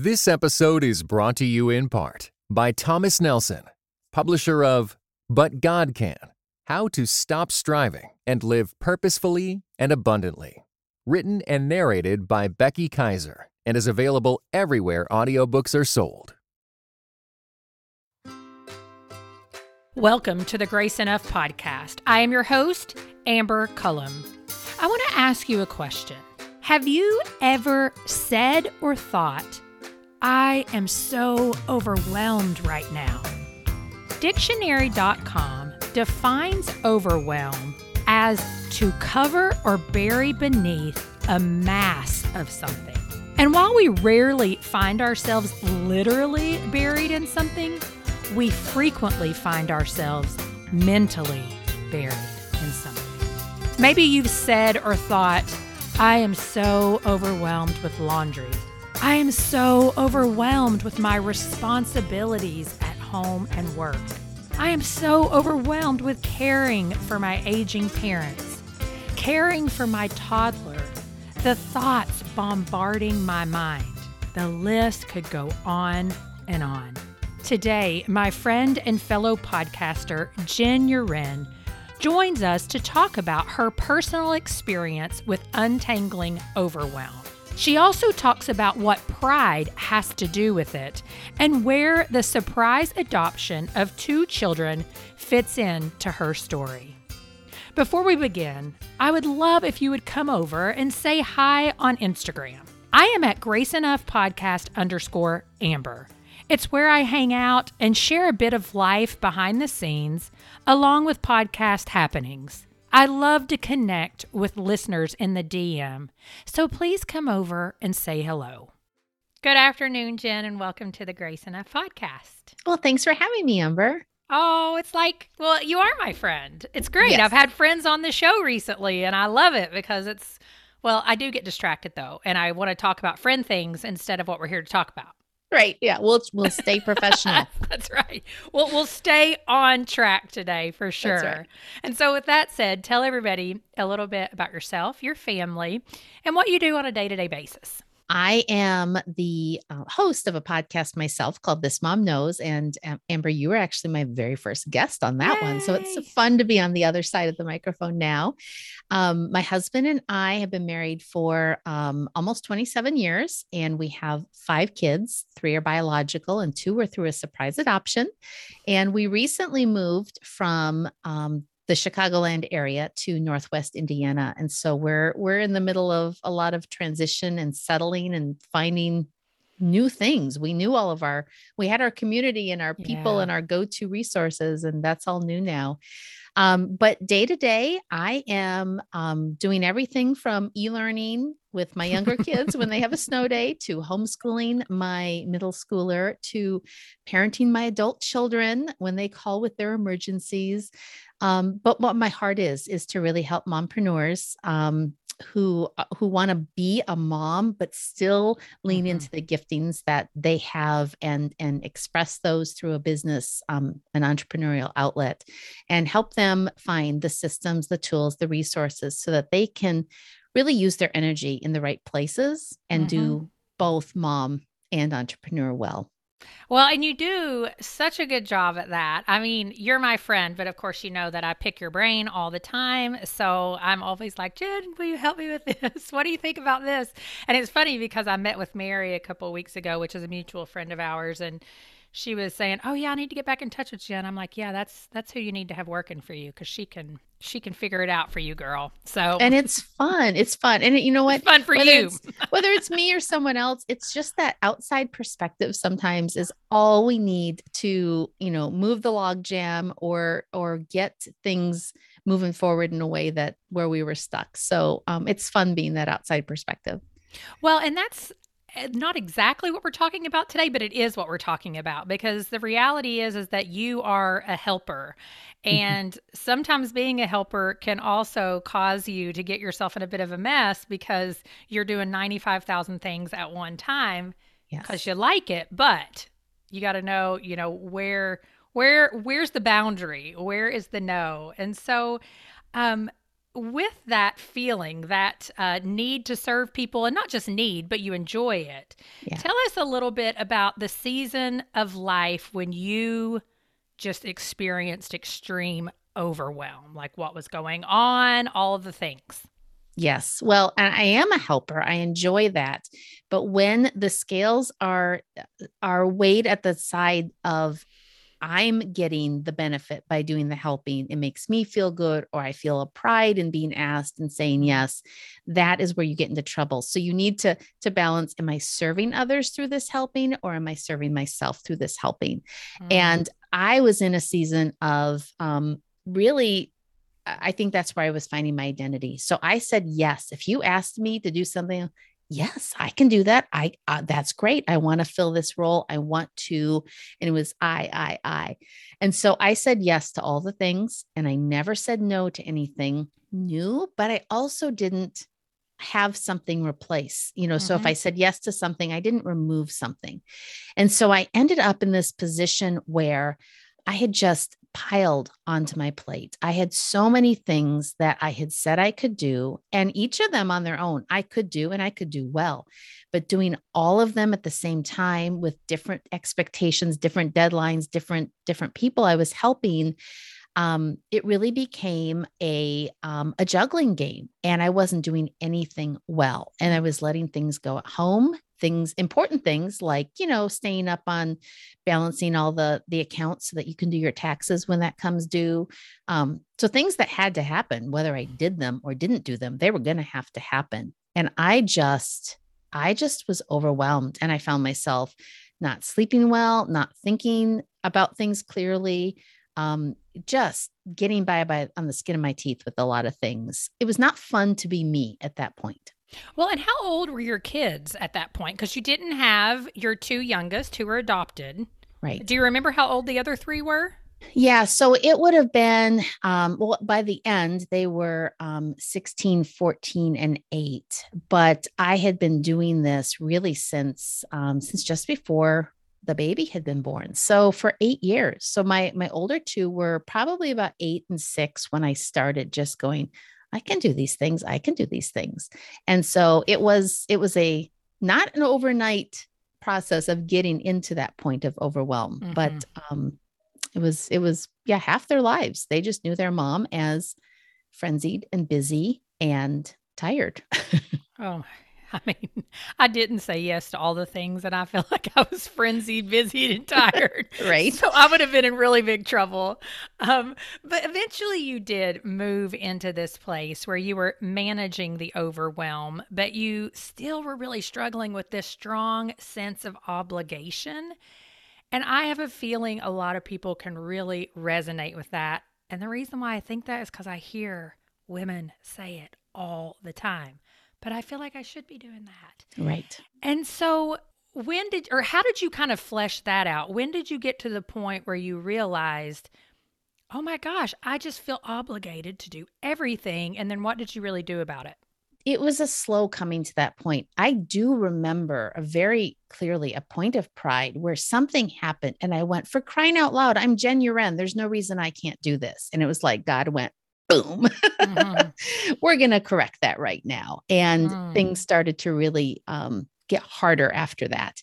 This episode is brought to you in part by Thomas Nelson, publisher of But God Can How to Stop Striving and Live Purposefully and Abundantly. Written and narrated by Becky Kaiser and is available everywhere audiobooks are sold. Welcome to the Grace Enough podcast. I am your host, Amber Cullum. I want to ask you a question. Have you ever said or thought, I am so overwhelmed right now. Dictionary.com defines overwhelm as to cover or bury beneath a mass of something. And while we rarely find ourselves literally buried in something, we frequently find ourselves mentally buried in something. Maybe you've said or thought, I am so overwhelmed with laundry. I am so overwhelmed with my responsibilities at home and work. I am so overwhelmed with caring for my aging parents, caring for my toddler, the thoughts bombarding my mind. The list could go on and on. Today, my friend and fellow podcaster, Jenn Uren, joins us to talk about her personal experience with untangling overwhelm. She also talks about what pride has to do with it and where the surprise adoption of two children fits in to her story. Before we begin, I would love if you would come over and say hi on Instagram. I am at Grace Enough Podcast underscore Amber. It's where I hang out and share a bit of life behind the scenes, along with podcast happenings. I love to connect with listeners in the DM, so please come over and say hello. Good afternoon, Jenn, and welcome to the Grace Enough podcast. Well, thanks for having me, Amber. Oh, it's like, well, you are my friend. It's great. Yes. I've had friends on the show recently, and I love it because it's, well, I do get distracted though, and I want to talk about friend things instead of what we're here to talk about. Right. Yeah. We'll we'll stay professional. That's right. We'll we'll stay on track today for sure. right. And so with that said, tell everybody a little bit about yourself, your family, and what you do on a day-to-day basis. I am the uh, host of a podcast myself called This Mom Knows. And um, Amber, you were actually my very first guest on that one. So it's fun to be on the other side of the microphone now. Um, my husband and I have been married for um, almost 27 years, and we have five kids. Three are biological, and two were through a surprise adoption. And we recently moved from um, the Chicagoland area to Northwest Indiana. And so we're we're in the middle of a lot of transition and settling and finding new things. We knew all of our we had our community and our people Yeah. and our go-to resources and that's all new now. Um, but day to day, I am um, doing everything from e-learning with my younger kids when they have a snow day to homeschooling my middle schooler to parenting my adult children when they call with their emergencies. Um, but what my heart is is to really help mompreneurs um, who uh, who want to be a mom but still lean Mhm. into the giftings that they have and and express those through a business, um, an entrepreneurial outlet, and help them find the systems, the tools, the resources, so that they can really use their energy in the right places and Mhm. do both mom and entrepreneur well. Well, and you do such a good job at that. I mean, you're my friend, but of course, you know that I pick your brain all the time. So I'm always like, Jenn, will you help me with this? What do you think about this? And it's funny because I met with Mary a couple weeks ago, which is a mutual friend of ours, and she was saying, "Oh yeah, I need to get back in touch with Jenn." I'm like, "Yeah, that's that's who you need to have working for you because she can she can figure it out for you, girl." So And it's fun. It's fun. And you know what? it's fun for whether you. it's, whether it's me or someone else it's just that outside perspective sometimes is all we need to you know move the log jam or or get things moving forward in a way that where we were stuck so um, it's fun being that outside perspective Well, and that's not exactly what we're talking about today, but it is what we're talking about because the reality is is that you are a helper. And sometimes being a helper can also cause you to get yourself in a bit of a mess because you're doing 95,000 things at one time yes because you like it, but you got to know, you know, where where where's the boundary? Where is the no? And so um with that feeling, that uh, need to serve people, and not just need, but you enjoy it, yeah. tell us a little bit about the season of life when you just experienced extreme overwhelm, like what was going on, all of the things. Yes. Well, I am a helper. I enjoy that. But when the scales are are weighed at the side of I'm getting the benefit by doing the helping, it makes me feel good, or I feel a pride in being asked and saying yes, that is where you get into trouble. So you need to to balance am I serving others through this helping or am I serving myself through this helping? Mm. And I was in a season of um, really I think that's where I was finding my identity. So I said yes. If you asked me to do something, yes, I can do that. I uh, that's great. I want to fill this role. I want to and it was I I I. And so I said yes to all the things and I never said no to anything new, but I also didn't have something replace, you know. Mm-hmm. So if I mm-hmm. said yes to something, I didn't remove something. And so I ended up in this position where I had just piled onto my plate. I had so many things that I had said I could do, and each of them on their own I could do and I could do well. But doing all of them at the same time with different expectations, different deadlines, different different people I was helping, um, it really became a um, a juggling game, and I wasn't doing anything well, and I was letting things go at home things important things like you know staying up on balancing all the the accounts so that you can do your taxes when that comes due. Um, so things that had to happen whether i did them or didn't do them they were going to have to happen. And i just i just was overwhelmed and i found myself not sleeping well not thinking about things clearly um, just getting by by on the skin of my teeth with a lot of things. It was not fun to be me at that point well, and how old were your kids at that point? Because you didn't have your two youngest who were adopted. Right. Do you remember how old the other three were? Yeah, so it would have been, um, well, by the end, they were um, 16, 14, and 8. But I had been doing this really since um, since just before the baby had been born. So for eight years. So my my older two were probably about eight and six when I started just going, I can do these things. I can do these things. And so it was, it was a not an overnight process of getting into that point of overwhelm, mm-hmm. but um, it was, it was, yeah, half their lives. They just knew their mom as frenzied and busy and tired. oh I mean, I didn't say yes to all the things and I felt like I was frenzied, busy, and tired. right. So I would have been in really big trouble. Um, but eventually you did move into this place where you were managing the overwhelm, but you still were really struggling with this strong sense of obligation. And I have a feeling a lot of people can really resonate with that. And the reason why I think that is because I hear women say it all the time but I feel like I should be doing that. Right. And so when did or how did you kind of flesh that out? When did you get to the point where you realized, "Oh my gosh, I just feel obligated to do everything." And then what did you really do about it? It was a slow coming to that point. I do remember a very clearly a point of pride where something happened and I went, for crying out loud, I'm Jenn Uren. There's no reason I can't do this. And it was like God went, boom. Mm-hmm. we're going to correct that right now. And mm. things started to really um, get harder after that.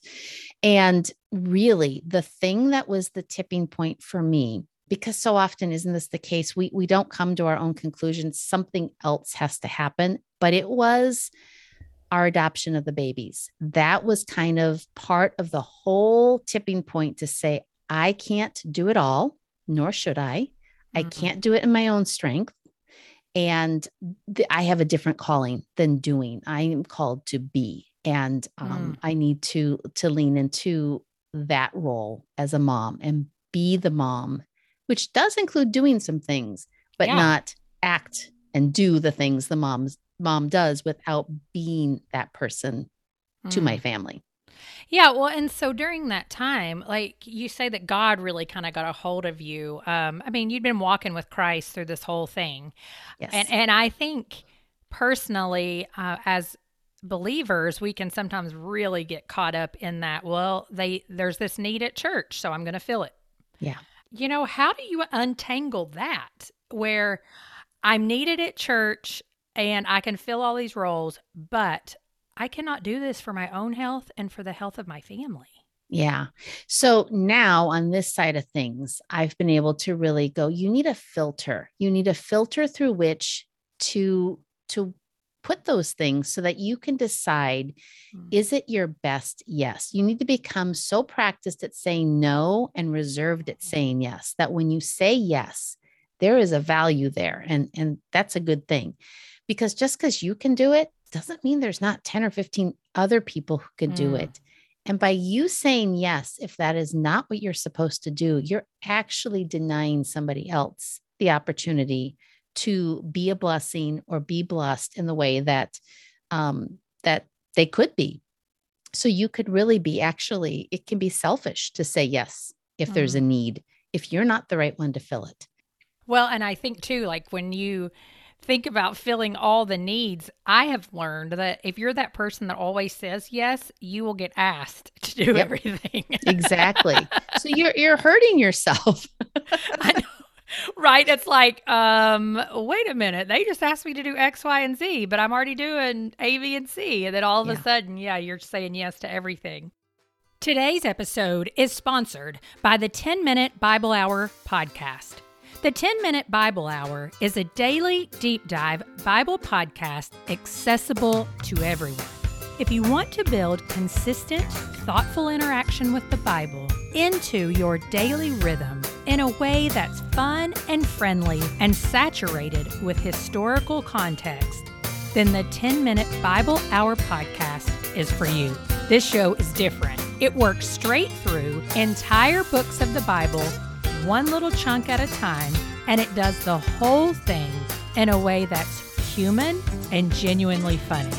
And really the thing that was the tipping point for me because so often isn't this the case? We we don't come to our own conclusions. Something else has to happen. But it was our adoption of the babies. That was kind of part of the whole tipping point to say i can't do it all nor should i I mm-hmm. can't do it in my own strength. And th- I have a different calling than doing. I am called to be. And um, mm. I need to to lean into that role as a mom and be the mom, which does include doing some things, but yeah. not act and do the things the mom's mom does without being that person mm. to my mm. family. Yeah, well, and so during that time, like you say that God really kind of got a hold of you. Um, I mean, you'd been walking with Christ through this whole thing. Yes. And and I think personally, uh, as believers, we can sometimes really get caught up in that, well, they there's this need at church, so I'm going to fill it. Yeah. You know, how do you untangle that where I'm needed at church and I can fill all these roles, but I cannot do this for my own health and for the health of my family. Yeah. So now on this side of things, I've been able to really go, you need a filter. You need a filter through which to to put those things so that you can decide mm. is it your best yes you need to become so practiced at saying no and reserved at mm. saying yes that when you say yes there is a value there and and that's a good thing because just because you can do it doesn't mean there's not 10 or 15 other people who could mm. do it and by you saying yes if that is not what you're supposed to do you're actually denying somebody else the opportunity to be a blessing or be blessed in the way that um, that they could be. So you could really be actually, it can be selfish to say yes if mm there's a mm-hmm. need, if you're not the right one to fill it. Well, and I think too, like when you think about filling all the needs, I have learned that if you're that person that always says yes, you will get asked to do yep. everything. exactly. So you're you're hurting yourself. I know right? It's like, um, wait a minute, they just asked me to do X, Y, and Z, but I'm already doing A, B, and C. And then all of yeah. a sudden, yeah, you're saying yes to everything. Today's episode is sponsored by the 10 Minute Bible Hour podcast. The 10 Minute Bible Hour is a daily deep dive Bible podcast accessible to everyone. If you want to build consistent, thoughtful interaction with the Bible into your daily rhythm in a way that's fun and friendly and saturated with historical context, then the 10 Minute Bible Hour podcast is for you. This show is different. It works straight through entire books of the Bible, one little chunk at a time, and it does the whole thing in a way that's human and genuinely funny.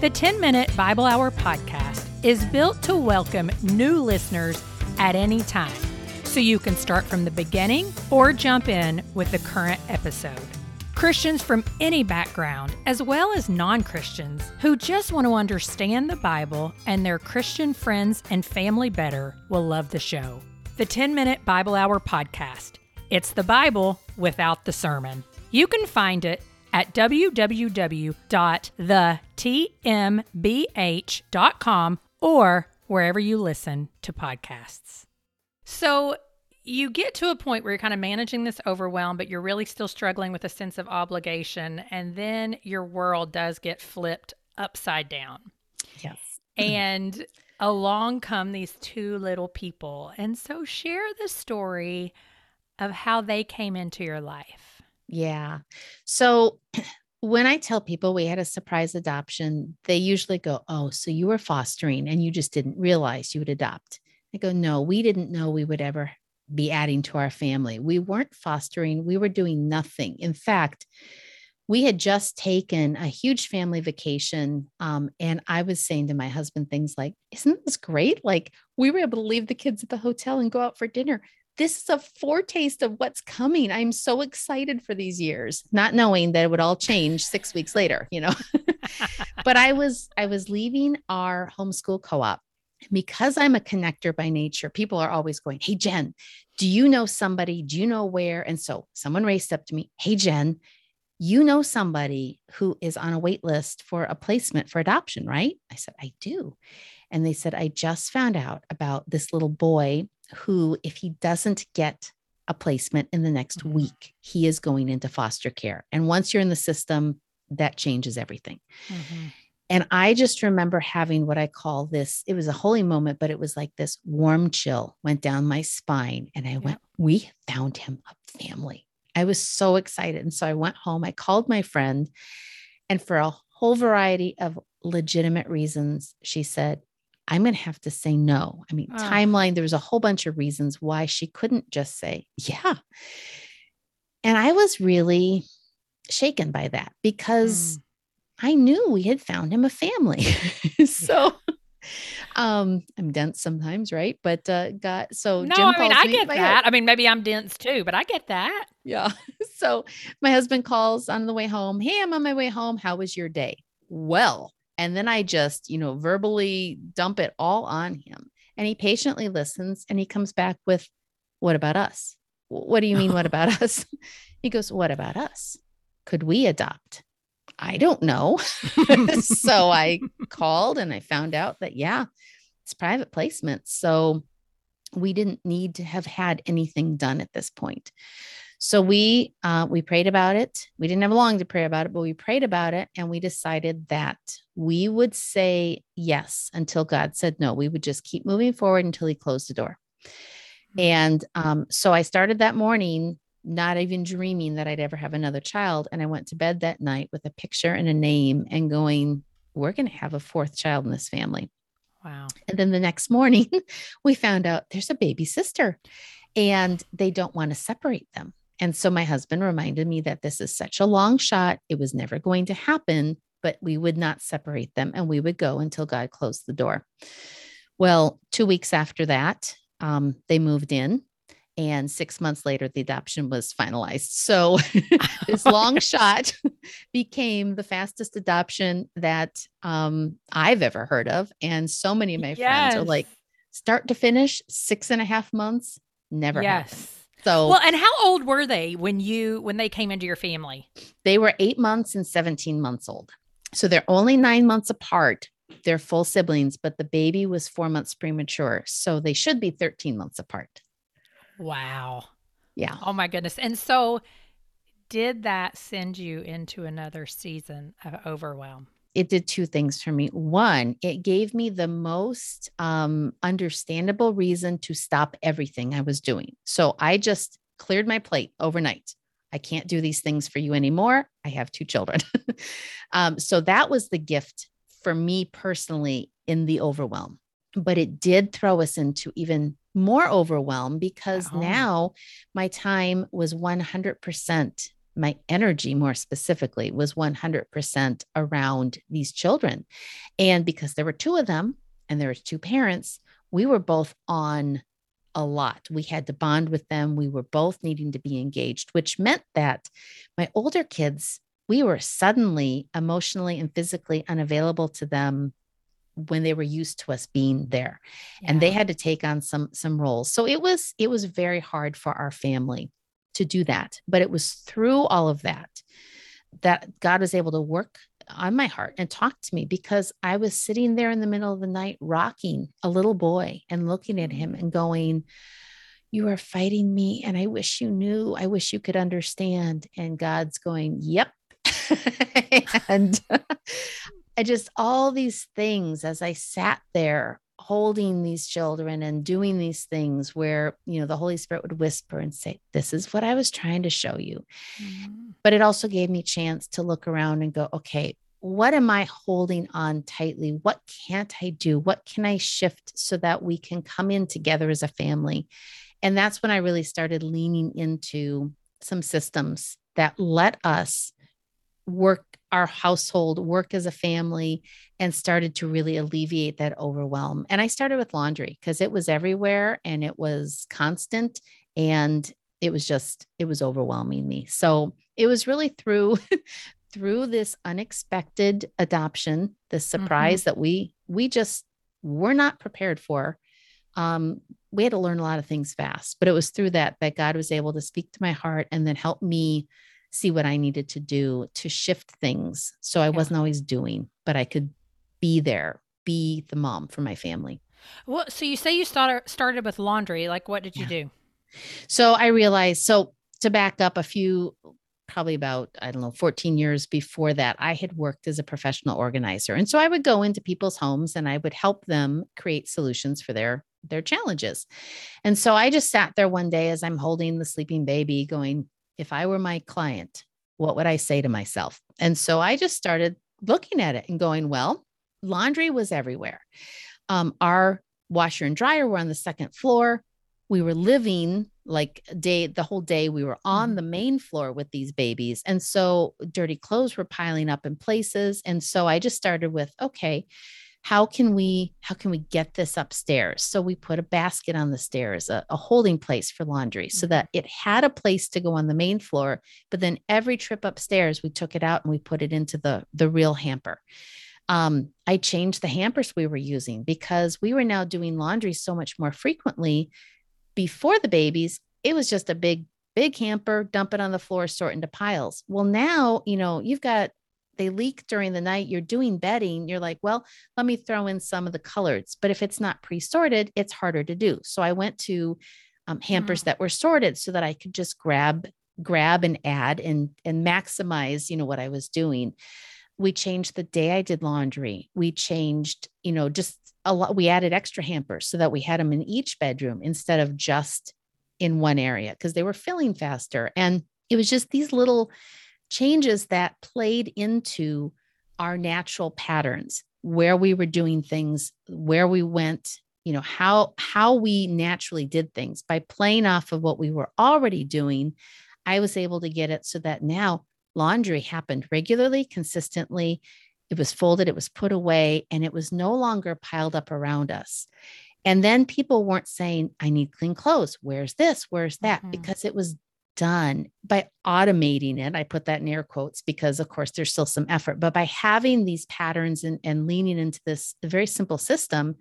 The 10 Minute Bible Hour podcast is built to welcome new listeners at any time, so you can start from the beginning or jump in with the current episode. Christians from any background, as well as non Christians who just want to understand the Bible and their Christian friends and family better, will love the show. The 10 Minute Bible Hour podcast. It's the Bible without the sermon. You can find it at www.thetmbh.com or wherever you listen to podcasts. So, you get to a point where you're kind of managing this overwhelm, but you're really still struggling with a sense of obligation. And then your world does get flipped upside down. Yes. And along come these two little people. And so, share the story of how they came into your life. Yeah. So when I tell people we had a surprise adoption, they usually go, Oh, so you were fostering and you just didn't realize you would adopt. I go, No, we didn't know we would ever be adding to our family. We weren't fostering, we were doing nothing. In fact, we had just taken a huge family vacation. Um, and I was saying to my husband things like, Isn't this great? Like, we were able to leave the kids at the hotel and go out for dinner this is a foretaste of what's coming. I'm so excited for these years, not knowing that it would all change six weeks later, you know. but I was I was leaving our homeschool co-op. Because I'm a connector by nature, people are always going, Hey Jenn, do you know somebody? Do you know where? And so someone raced up to me, Hey Jenn, you know somebody who is on a wait list for a placement for adoption, right? I said, I do. And they said, I just found out about this little boy who, if he doesn't get a placement in the next mm-hmm. week, he is going into foster care. And once you're in the system, that changes everything. Mm-hmm. And I just remember having what I call this it was a holy moment, but it was like this warm chill went down my spine. And I went, We found him a family. I was so excited. And so I went home, I called my friend, and for a whole variety of legitimate reasons, she said, I'm going to have to say no. I mean, oh. timeline, there was a whole bunch of reasons why she couldn't just say, yeah. And I was really shaken by that because mm. I knew we had found him a family. so um i'm dense sometimes right but uh got so no i mean i get that i mean maybe i'm dense too but i get that yeah so my husband calls on the way home hey i'm on my way home how was your day well and then I just, you know, verbally dump it all on him. And he patiently listens and he comes back with, What about us? What do you mean, what about us? He goes, What about us? could we adopt? I don't know. so I called and I found out that, yeah, it's private placement. So we didn't need to have had anything done at this point. So we uh, we prayed about it. We didn't have long to pray about it, but we prayed about it, and we decided that we would say yes until God said no. We would just keep moving forward until He closed the door. Mm-hmm. And um, so I started that morning, not even dreaming that I'd ever have another child. And I went to bed that night with a picture and a name, and going, "We're going to have a fourth child in this family." Wow. And then the next morning, we found out there's a baby sister, and they don't want to separate them. And so my husband reminded me that this is such a long shot. It was never going to happen, but we would not separate them and we would go until God closed the door. Well, two weeks after that, um, they moved in. And six months later, the adoption was finalized. So this long shot became the fastest adoption that um, I've ever heard of. And so many of my yes. friends are like, start to finish, six and a half months, never yes. happened. So well, and how old were they when you when they came into your family? They were eight months and 17 months old. So they're only nine months apart. They're full siblings, but the baby was four months premature. So they should be 13 months apart. Wow. Yeah. Oh my goodness. And so did that send you into another season of overwhelm? it did two things for me. One, it gave me the most um, understandable reason to stop everything I was doing. So I just cleared my plate overnight. I can't do these things for you anymore. I have two children. um, so that was the gift for me personally in the overwhelm. But it did throw us into even more overwhelmed because oh. now my time was 100% my energy more specifically was 100% around these children. And because there were two of them and there were two parents we were both on a lot. We had to bond with them. We were both needing to be engaged which meant that my older kids we were suddenly emotionally and physically unavailable to them when they were used to us being there yeah. and they had to take on some some roles so it was it was very hard for our family to do that. But it was through all of that that God was able to work on my heart and talk to me because I was sitting there in the middle of the night rocking a little boy and looking at him and going, You are fighting me. And I wish you knew. I wish you could understand. And God's going, Yep. and I just all these things as I sat there holding these children and doing these things where you know the holy spirit would whisper and say this is what i was trying to show you. Mm-hmm. but it also gave me a chance to look around and go okay what am i holding on tightly? What can't i do? What can i shift so that we can come in together as a family? And that's when i really started leaning into some systems that let us work our household, work as a family, and started to really alleviate that overwhelm. And I started with laundry because it was everywhere and it was constant and it was just, it was overwhelming me. So it was really through. through this unexpected adoption the mm-hmm. surprise mm-hmm. that we we just were not prepared for um, we had to learn a lot of things fast but it was through that that god was able to speak to my heart and then help me see what I needed to do to shift things. So I yeah. wasn't always doing, but I could be there, be the mom for my family. Well, so you say you started started with laundry. Like, what did you yeah. do? So I realized. So to back up a few, probably about I don't know, 14 years before that, I had worked as a professional organizer, and so I would go into people's homes and I would help them create solutions for their their challenges. And so I just sat there one day as I'm holding the sleeping baby, going, if I were my client, what would I say to myself? And so I just started looking at it and going, well, laundry was everywhere. Um, our washer and dryer were on the second floor. We were living like day the whole day we were on mm-hmm. the main floor with these babies and so dirty clothes were piling up in places and so i just started with okay how can we how can we get this upstairs so we put a basket on the stairs a, a holding place for laundry mm-hmm. so that it had a place to go on the main floor but then every trip upstairs we took it out and we put it into the the real hamper um, i changed the hampers we were using because we were now doing laundry so much more frequently before the babies it was just a big big hamper, dump it on the floor, sort into piles. Well, now, you know, you've got they leak during the night, you're doing bedding, you're like, well, let me throw in some of the colors. But if it's not pre sorted, it's harder to do. So I went to um, hampers mm. that were sorted so that I could just grab grab and add and and maximize you know what i was doing we changed the day i did laundry we changed you know just a lot we added extra hampers so that we had them in each bedroom instead of just in one area because they were filling faster and it was just these little changes that played into our natural patterns where we were doing things where we went you know how how we naturally did things. By playing off of what we were already doing i was able to get it so that now laundry happened regularly consistently. It was folded it was put away and it was no longer piled up around us. And then people weren't saying i need clean clothes. Where's this? Where's that? Mm-hmm. because it was done by automating it. I put that in air quotes because, of course, there's still some effort, but by having these patterns and, and leaning into this very simple system,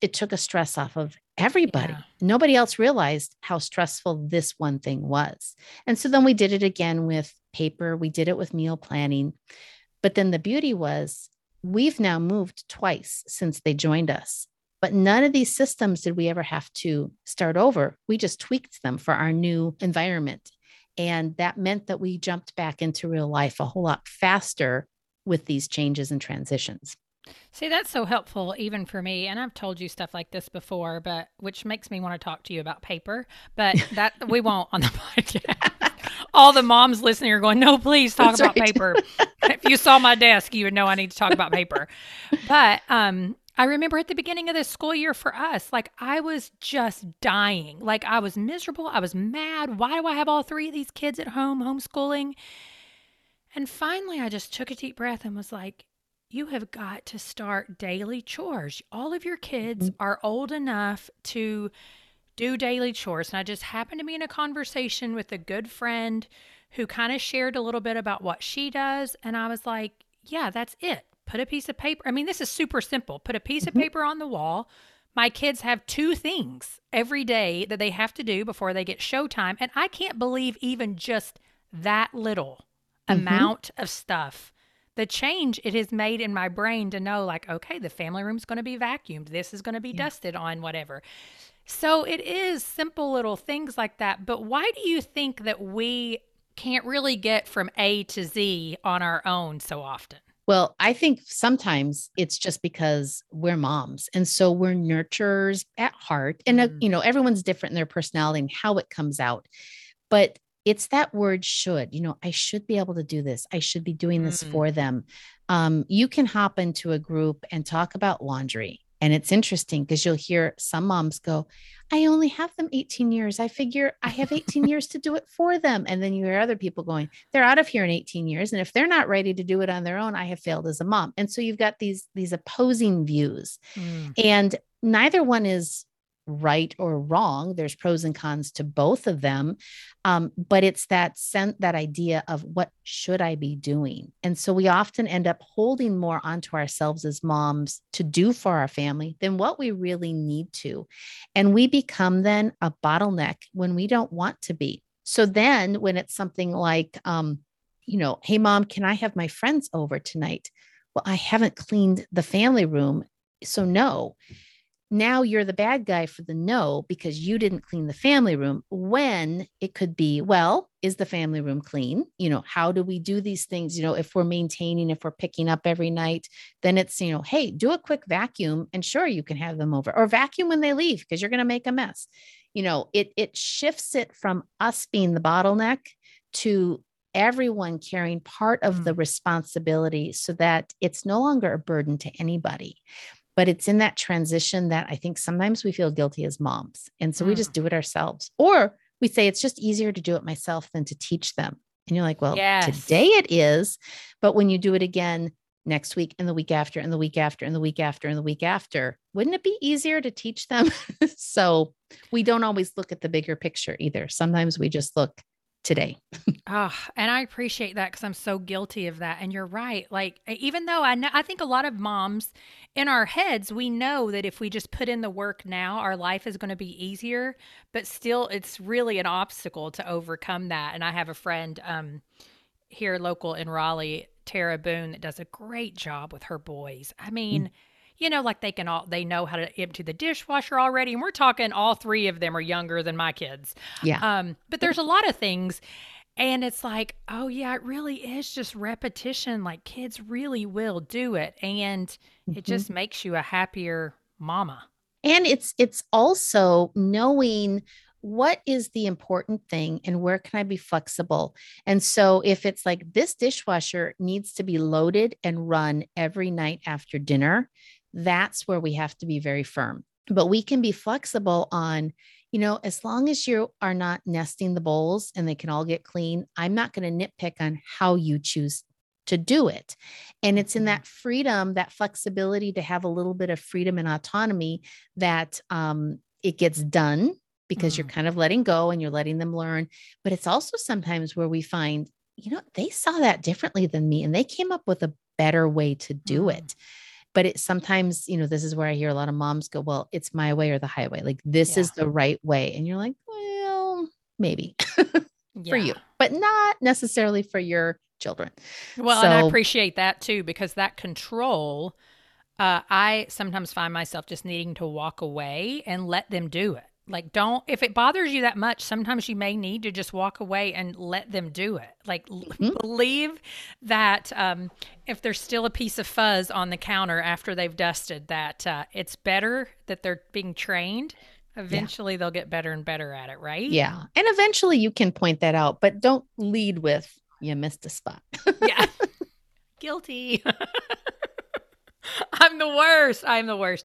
it took a stress off of everybody. Yeah. Nobody else realized how stressful this one thing was. And so then we did it again with paper, we did it with meal planning. But then the beauty was we've now moved twice since they joined us. But none of these systems did we ever have to start over. We just tweaked them for our new environment. And that meant that we jumped back into real life a whole lot faster with these changes and transitions. See, that's so helpful even for me. And I've told you stuff like this before, but which makes me want to talk to you about paper, but that we won't on the podcast. All the moms listening are going, no, please talk that's about right. paper. if you saw my desk, you would know I need to talk about paper. But um, I remember at the beginning of the school year for us, like I was just dying. Like I was miserable. I was mad. Why do I have all three of these kids at home homeschooling? And finally, I just took a deep breath and was like, you have got to start daily chores. All of your kids mm-hmm. are old enough to do daily chores. And I just happened to be in a conversation with a good friend who kind of shared a little bit about what she does. And I was like, yeah, that's it put a piece of paper. I mean, this is super simple. Put a piece mm-hmm. of paper on the wall. My kids have two things every day that they have to do before they get showtime. And I can't believe even just that little mm-hmm. amount of stuff. The change it has made in my brain to know, like, okay, the family room's going to be vacuumed. This is going to be yeah. dusted on, whatever. So it is simple little things like that. But why do you think that we can't really get from A to Z on our own so often? Well, I think sometimes it's just because we're moms. And so we're nurturers at heart. And, uh, mm. you know, everyone's different in their personality and how it comes out. But it's that word should, you know, I should be able to do this. I should be doing this mm. for them. Um, you can hop into a group and talk about laundry and it's interesting because you'll hear some moms go, I only have them 18 years. I figure I have 18 years to do it for them. And then you hear other people going, they're out of here in 18 years. And if they're not ready to do it on their own, I have failed as a mom. And so you've got these, these opposing views. Mm. And neither one is right or wrong. There's pros and cons to both of them. Um, but it's that sense, that idea of what should I be doing? And so we often end up holding more onto ourselves as moms to do for our family than what we really need to. And we become then a bottleneck when we don't want to be. So then when it's something like, um, you know, hey, mom, can I have my friends over tonight? Well, I haven't cleaned the family room. So no now you're the bad guy for the no because you didn't clean the family room when it could be well is the family room clean? You know how do we do these things? You know if we're maintaining if we're picking up every night then it's you know hey do a quick vacuum and sure you can have them over or vacuum when they leave because you're going to make a mess. You know it it shifts it from us being the bottleneck to everyone carrying part of the mm. responsibility so that it's no longer a burden to anybody but it's in that transition that I think sometimes we feel guilty as moms. And so mm. we just mm. do it ourselves. Or we say it's just easier to do it myself than to teach them. And you're like, well, yes. today it is. But when you do it again next week and the week after and the week after and the week after and the week after, wouldn't it be easier to teach them? so we don't always look at the bigger picture either. Sometimes we just look today. oh, and I appreciate that because I'm so guilty of that. And you're right. Like, even though I know, I think a lot of moms in our heads, we know that if we just put in the work now, our life is going to be easier. But still, it's really an obstacle to overcome that. And I have a friend um, here local in Raleigh, Tara Boone, that does a great job with her boys. I mean, mm you know, like they can all they know how to empty the dishwasher already. And we're talking all three of them are younger than my kids. Yeah. Um, but there's a lot of things. And it's like, oh yeah, it really is just repetition. Like kids really will do it. And mm-hmm. it just makes you a happier mama. And it's it's also knowing what is the important thing and where can I be flexible? And so if it's like this dishwasher needs to be loaded and run every night after dinner, that's where we have to be very firm. But we can be flexible on, you know, as long as you are not nesting the bowls and they can all get clean, I'm not going to nitpick on how you choose to do it. And it's in mm-hmm. that freedom, that flexibility to have a little bit of freedom and autonomy that um, it gets done because mm. you're kind of letting go and you're letting them learn. But it's also sometimes where we find, you know, they saw that differently than me and they came up with a better way to do mm. it but it sometimes you know this is where i hear a lot of moms go well it's my way or the highway like this yeah. is the right way and you're like well maybe for you but not necessarily for your children. Well so, and i appreciate that too because that control uh, i sometimes find myself just needing to walk away and let them do it like don't if it bothers you that much sometimes you may need to just walk away and let them do it. Like mm-hmm. believe that um, if there's still a piece of fuzz on the counter after they've dusted that uh, it's better that they're being trained. Eventually yeah. they'll get better and better at it right? Yeah. And eventually you can point that out but don't lead with you missed a spot. Yeah. Guilty. I'm the worst. I'm the worst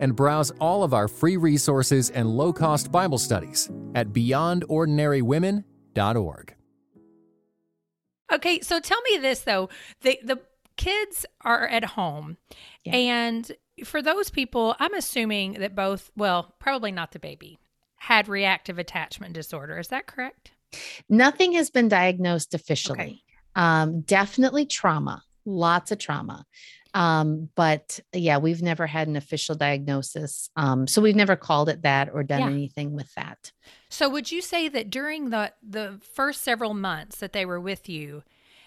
and browse all of our free resources and low cost Bible studies at beyondordinarywomen.org. Okay, so tell me this though. The the kids are at home yeah. and for those people, I'm assuming that both, well, probably not the baby, had reactive attachment disorder. Is that correct? Nothing has been diagnosed officially. Okay. Um, definitely trauma, lots of trauma. Um, but yeah, we've never had an official diagnosis. Um, so we've never called it that or done yeah. anything with that. So would you say that during the the first several months that they were with you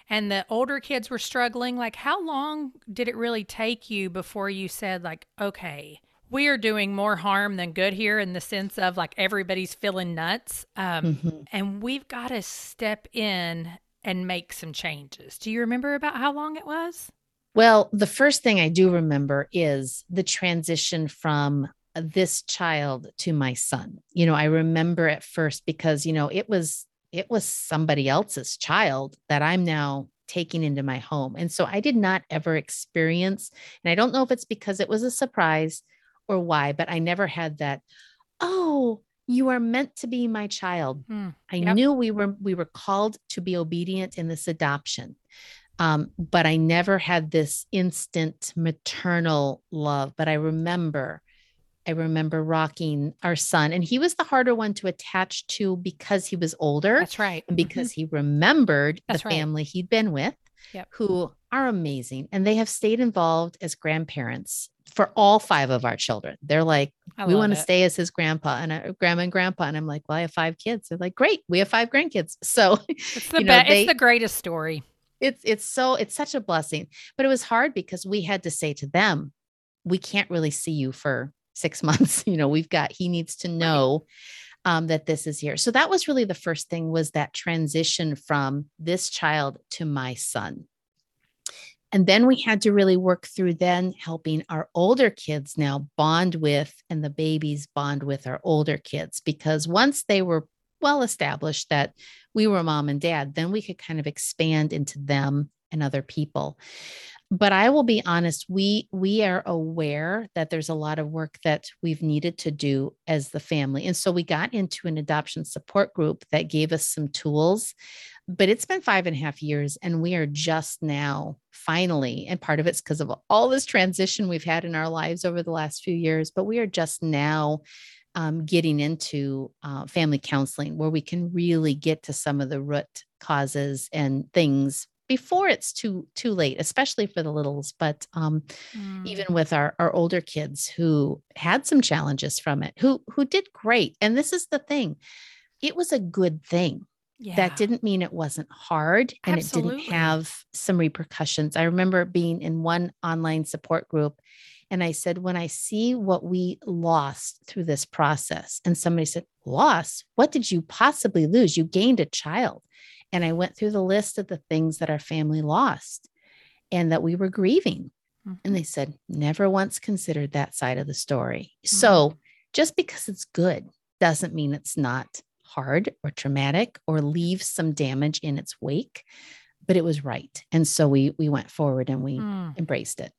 and the older kids were struggling, like how long did it really take you before you said like, okay, we are doing more harm than good here in the sense of like everybody's feeling nuts. Um, mm-hmm. and we've got to step in and make some changes. Do you remember about how long it was? Well, the first thing I do remember is the transition from this child to my son. You know, I remember at first because, you know, it was it was somebody else's child that I'm now taking into my home. And so I did not ever experience and I don't know if it's because it was a surprise or why, but I never had that oh, you are meant to be my child. Hmm. I yep. knew we were we were called to be obedient in this adoption. Um, but I never had this instant maternal love. But I remember, I remember rocking our son, and he was the harder one to attach to because he was older. That's right. And because mm-hmm. he remembered That's the right. family he'd been with, yep. who are amazing. And they have stayed involved as grandparents for all five of our children. They're like, I we want to stay as his grandpa and uh, grandma and grandpa. And I'm like, well, I have five kids. They're like, great, we have five grandkids. So It's the you know, best. they- it's the greatest story. It's it's so it's such a blessing. But it was hard because we had to say to them, we can't really see you for six months. You know, we've got he needs to know um, that this is here. So that was really the first thing was that transition from this child to my son. And then we had to really work through then helping our older kids now bond with and the babies bond with our older kids because once they were well established that we were mom and dad, then we could kind of expand into them and other people. But I will be honest, we we are aware that there's a lot of work that we've needed to do as the family. And so we got into an adoption support group that gave us some tools. But it's been five and a half years, and we are just now finally, and part of it's because of all this transition we've had in our lives over the last few years, but we are just now um, getting into uh, family counseling where we can really get to some of the root causes and things before it's too too late especially for the littles but um, Mm. even with our our older kids who had some challenges from it who who did great and this is the thing it was a good thing yeah. that didn't mean it wasn't hard and it didn't have some repercussions. I remember being in one online support group and I said, when I see what we lost through this process, and somebody said, Loss? What did you possibly lose? You gained a child. And I went through the list of the things that our family lost and that we were grieving. Mhm. And they said, never once considered that side of the story. So just because it's good doesn't mean it's not hard or traumatic or leaves some damage in its wake, but it was right. And so we we went forward and we Mm. embraced it.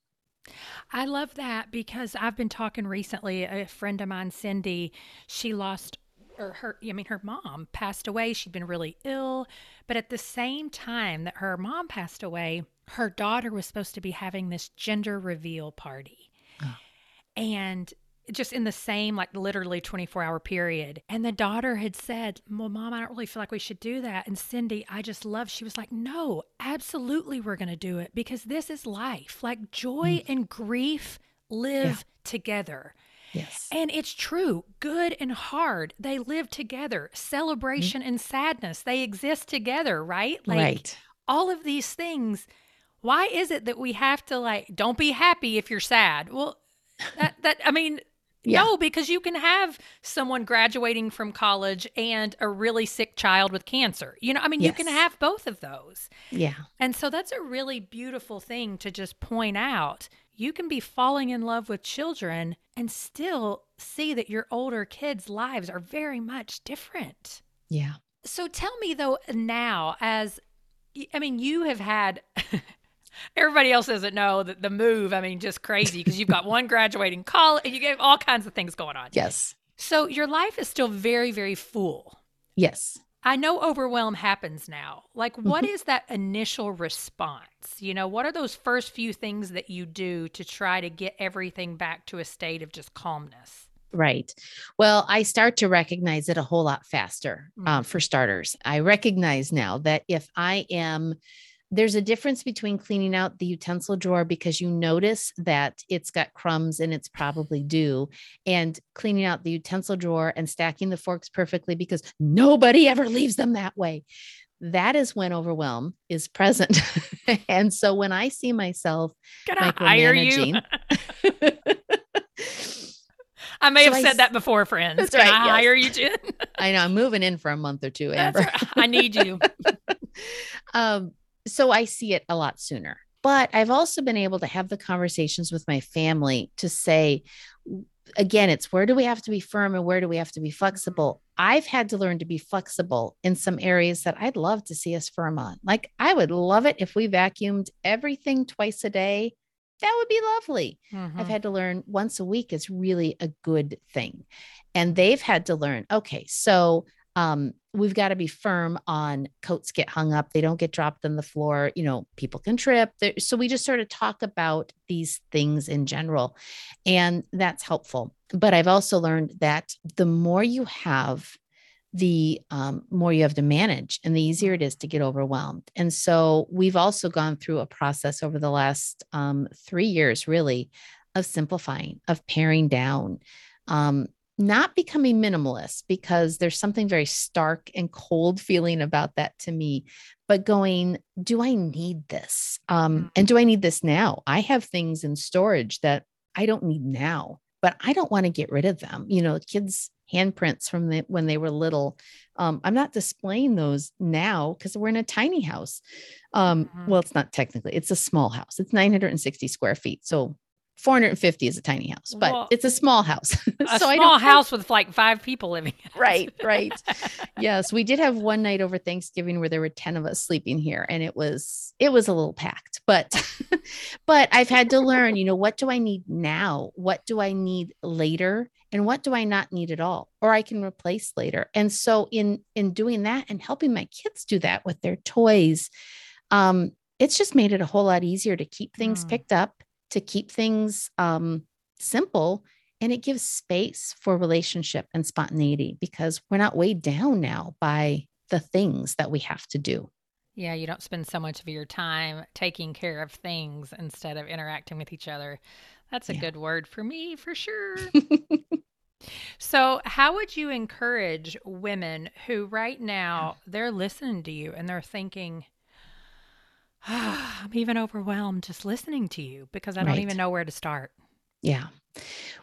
I love that because I've been talking recently. A friend of mine, Cindy, she lost or her, I mean, her mom passed away. She'd been really ill. But at the same time that her mom passed away, her daughter was supposed to be having this gender reveal party. Oh. And just in the same, like literally 24 hour period. And the daughter had said, Well, mom, I don't really feel like we should do that. And Cindy, I just love, she was like, No, absolutely, we're going to do it because this is life. Like joy mm. and grief live together. Yes. And it's true. Good and hard, they live together. Mm-hmm. Celebration and sadness, they exist together, right? Like right. all of these things. Why is it that we have to like don't be happy if you're sad? Well, that that I mean, Yeah. no, because you can have someone graduating from college and a really sick child with cancer. You know, I mean, you can have both of those. Yeah. And so that's a really beautiful thing to just point out. You can be falling in love with children and still see that your older kids' lives are very much different. Yeah. So tell me though, now, as I mean, you have had. Everybody else doesn't know that the move, I mean, just crazy because you've got one graduating college and you have all kinds of things going on. Yes. So your life is still very, very full. Yes. I know overwhelm happens now. Like, what Mm-hmm. that initial response? You know, what are those first few things that you do to try to get everything back to a state of just calmness? Right. Well, I start to recognize it a whole lot faster. Um, for starters, I recognize now that if I am, there's a difference between cleaning out the utensil drawer because you notice that it's got crumbs and it's probably due, and cleaning out the utensil drawer and stacking the forks perfectly because nobody ever leaves them that way. That is when overwhelm is present. and so when I see myself Can hire you? micromanaging, I may So have I said that before, friends. That's Can right, I yes. hire you, Jenn? I know I'm moving in for a month or two, Amber. right. I need you. um, so I see it a lot sooner. But I've also been able to have the conversations with my family to say, again, it's where do we have to be firm and where do we have to be flexible? I've had to learn to be flexible in some areas that I'd love to see us firm on. Like, I would love it if we vacuumed everything twice a day. That would be lovely. I've Mhm. had to learn once a week is really a good thing. And they've had to learn, okay, so um, we've got to be firm on coats get hung up. They don't get dropped on the floor. You know, people can trip. So we just sort of talk about these things in general. And that's helpful. But I've also learned that the more you have, the um, more you have to manage and the easier it is to get overwhelmed. And so we've also gone through a process over the last um, three years, really, of simplifying, of paring down, um, not becoming minimalist because there's something very stark and cold feeling about that to me, but going, do I need this? Um, mm. and do I need this now? I have things in storage that I don't need now, but I don't want to get rid of them. You know, kids' handprints from the, when they were little. Um, I'm not displaying those now because we're in a tiny house. Um, mm-hmm. Well, it's not technically, it's a small house. It's 960 square feet. So 450 is a tiny house, but well, it's a small house. a so small house with like five people living. right, right. yes, we did have one night over Thanksgiving where there were 10 of us sleeping here and it was it was a little packed, but but I've had to learn, you know, what do I need now? What do I need later? And what do I not need at all? Or I can replace later. And so in in doing that and helping my kids do that with their toys, um, it's just made it a whole lot easier to keep things mm. picked up to keep things um, simple and it gives space for relationship and spontaneity because we're not weighed down now by the things that we have to do. Yeah, you don't spend so much of your time taking care of things instead of interacting with each other. That's a yeah. good word for me for sure. so, how would you encourage women who right now they're listening to you and they're thinking, I'm even overwhelmed just listening to you because I don't even know where to start. Yeah.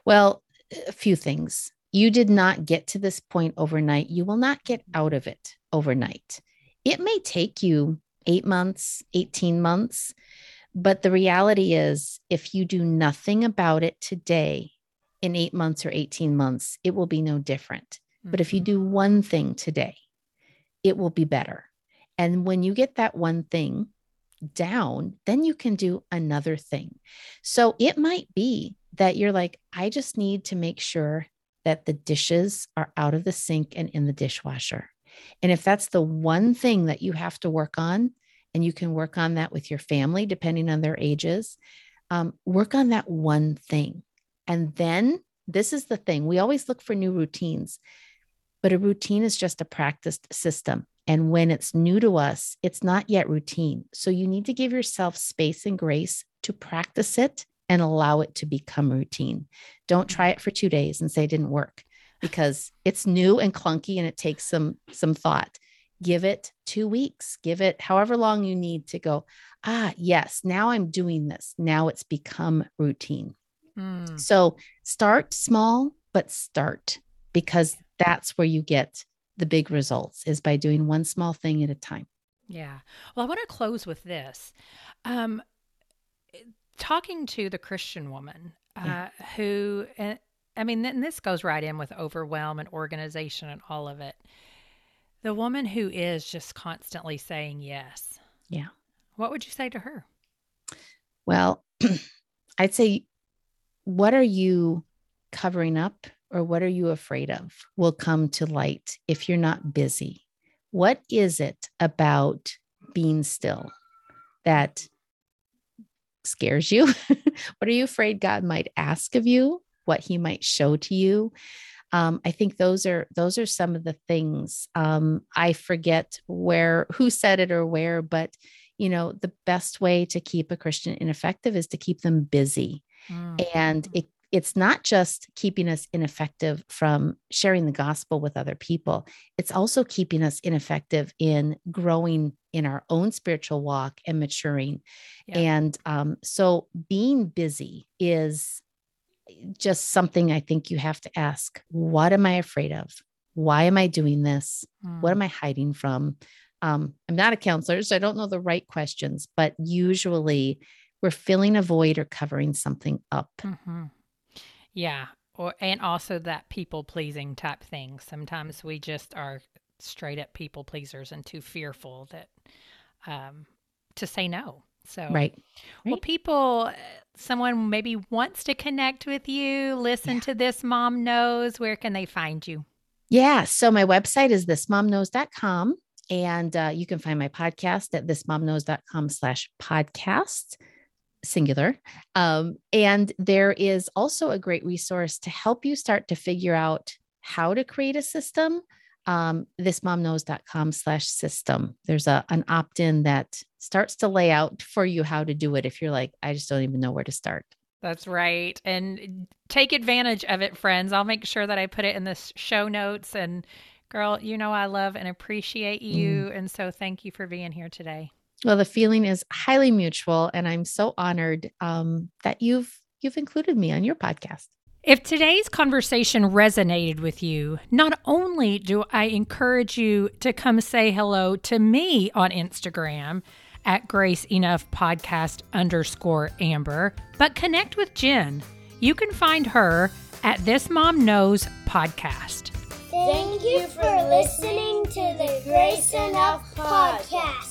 Well, a few things. You did not get to this point overnight. You will not get out of it overnight. It may take you eight months, 18 months. But the reality is, if you do nothing about it today, in eight months or 18 months, it will be no different. Mm-hmm. But if you mm-hmm. do one thing today, it will be better. And when you get that one thing, down, then you can do another thing. So it might be that you're like, I just need to make sure that the dishes are out of the sink and in the dishwasher. And if that's the one thing that you have to work on, and you can work on that with your family, depending on their ages, um, work on that one thing. And then this is the thing we always look for new routines, but a routine is just a practiced system. And when it's new to us, it's not yet routine. So you need to give yourself space and grace to practice it and allow it to become routine. Don't try it for two days and say it didn't work because it's new and clunky and it takes some some thought. Give it two weeks, give it however long you need to go, ah, yes, now I'm doing this. Now it's become routine. Mm. So start small, but start because that's where you get the big results is by doing one small thing at a time. Yeah. Well, I want to close with this. Um, talking to the Christian woman uh, yeah. who, uh, I mean, and this goes right in with overwhelm and organization and all of it. The woman who is just constantly saying yes. Yeah. What would you say to her? Well, I'd say, what are you covering up or what are you afraid of will come to light if you're not busy. What is it about being still that scares you? what are you afraid God might ask of you? What he might show to you? Um, I think those are those are some of the things. Um, I forget where who said it or where, but you know the best way to keep a Christian ineffective is to keep them busy, mm. and it it's not just keeping us ineffective from sharing the gospel with other people, it's also keeping us ineffective in growing in our own spiritual walk and maturing. Yeah. And um, so being busy is just something I think you have to ask what am I afraid of? Why am I doing this? Mm. What am I hiding from? Um, I'm not a counselor, so I don't know the right questions, but usually we're filling a void or covering something up. Mm-hmm. Yeah. Or and also that people pleasing type thing. Sometimes we just are straight up people pleasers and too fearful that um to say no. So right. right. Well, people, someone maybe wants to connect with you, listen yeah. to this mom knows. Where can they find you? Yeah. So my website is thismomknows.com. And uh, you can find my podcast at thismomknows.com slash podcast singular. Um, and there is also a great resource to help you start to figure out how to create a system. Um, thismomknows.com slash system. There's a an opt-in that starts to lay out for you how to do it if you're like, I just don't even know where to start. That's right. And take advantage of it, friends. I'll make sure that I put it in the show notes. And girl, you know, I love and appreciate you. Mm. And so thank you for being here today. Well, the feeling is highly mutual. And I'm so honored um, that you've you've included me on your podcast. If today's conversation resonated with you, not only do I encourage you to come say hello to me on Instagram at Grace Enough Podcast underscore Amber, but connect with Jenn. You can find her at This Mom Knows Podcast. Thank you for listening to the Grace Enough Podcast.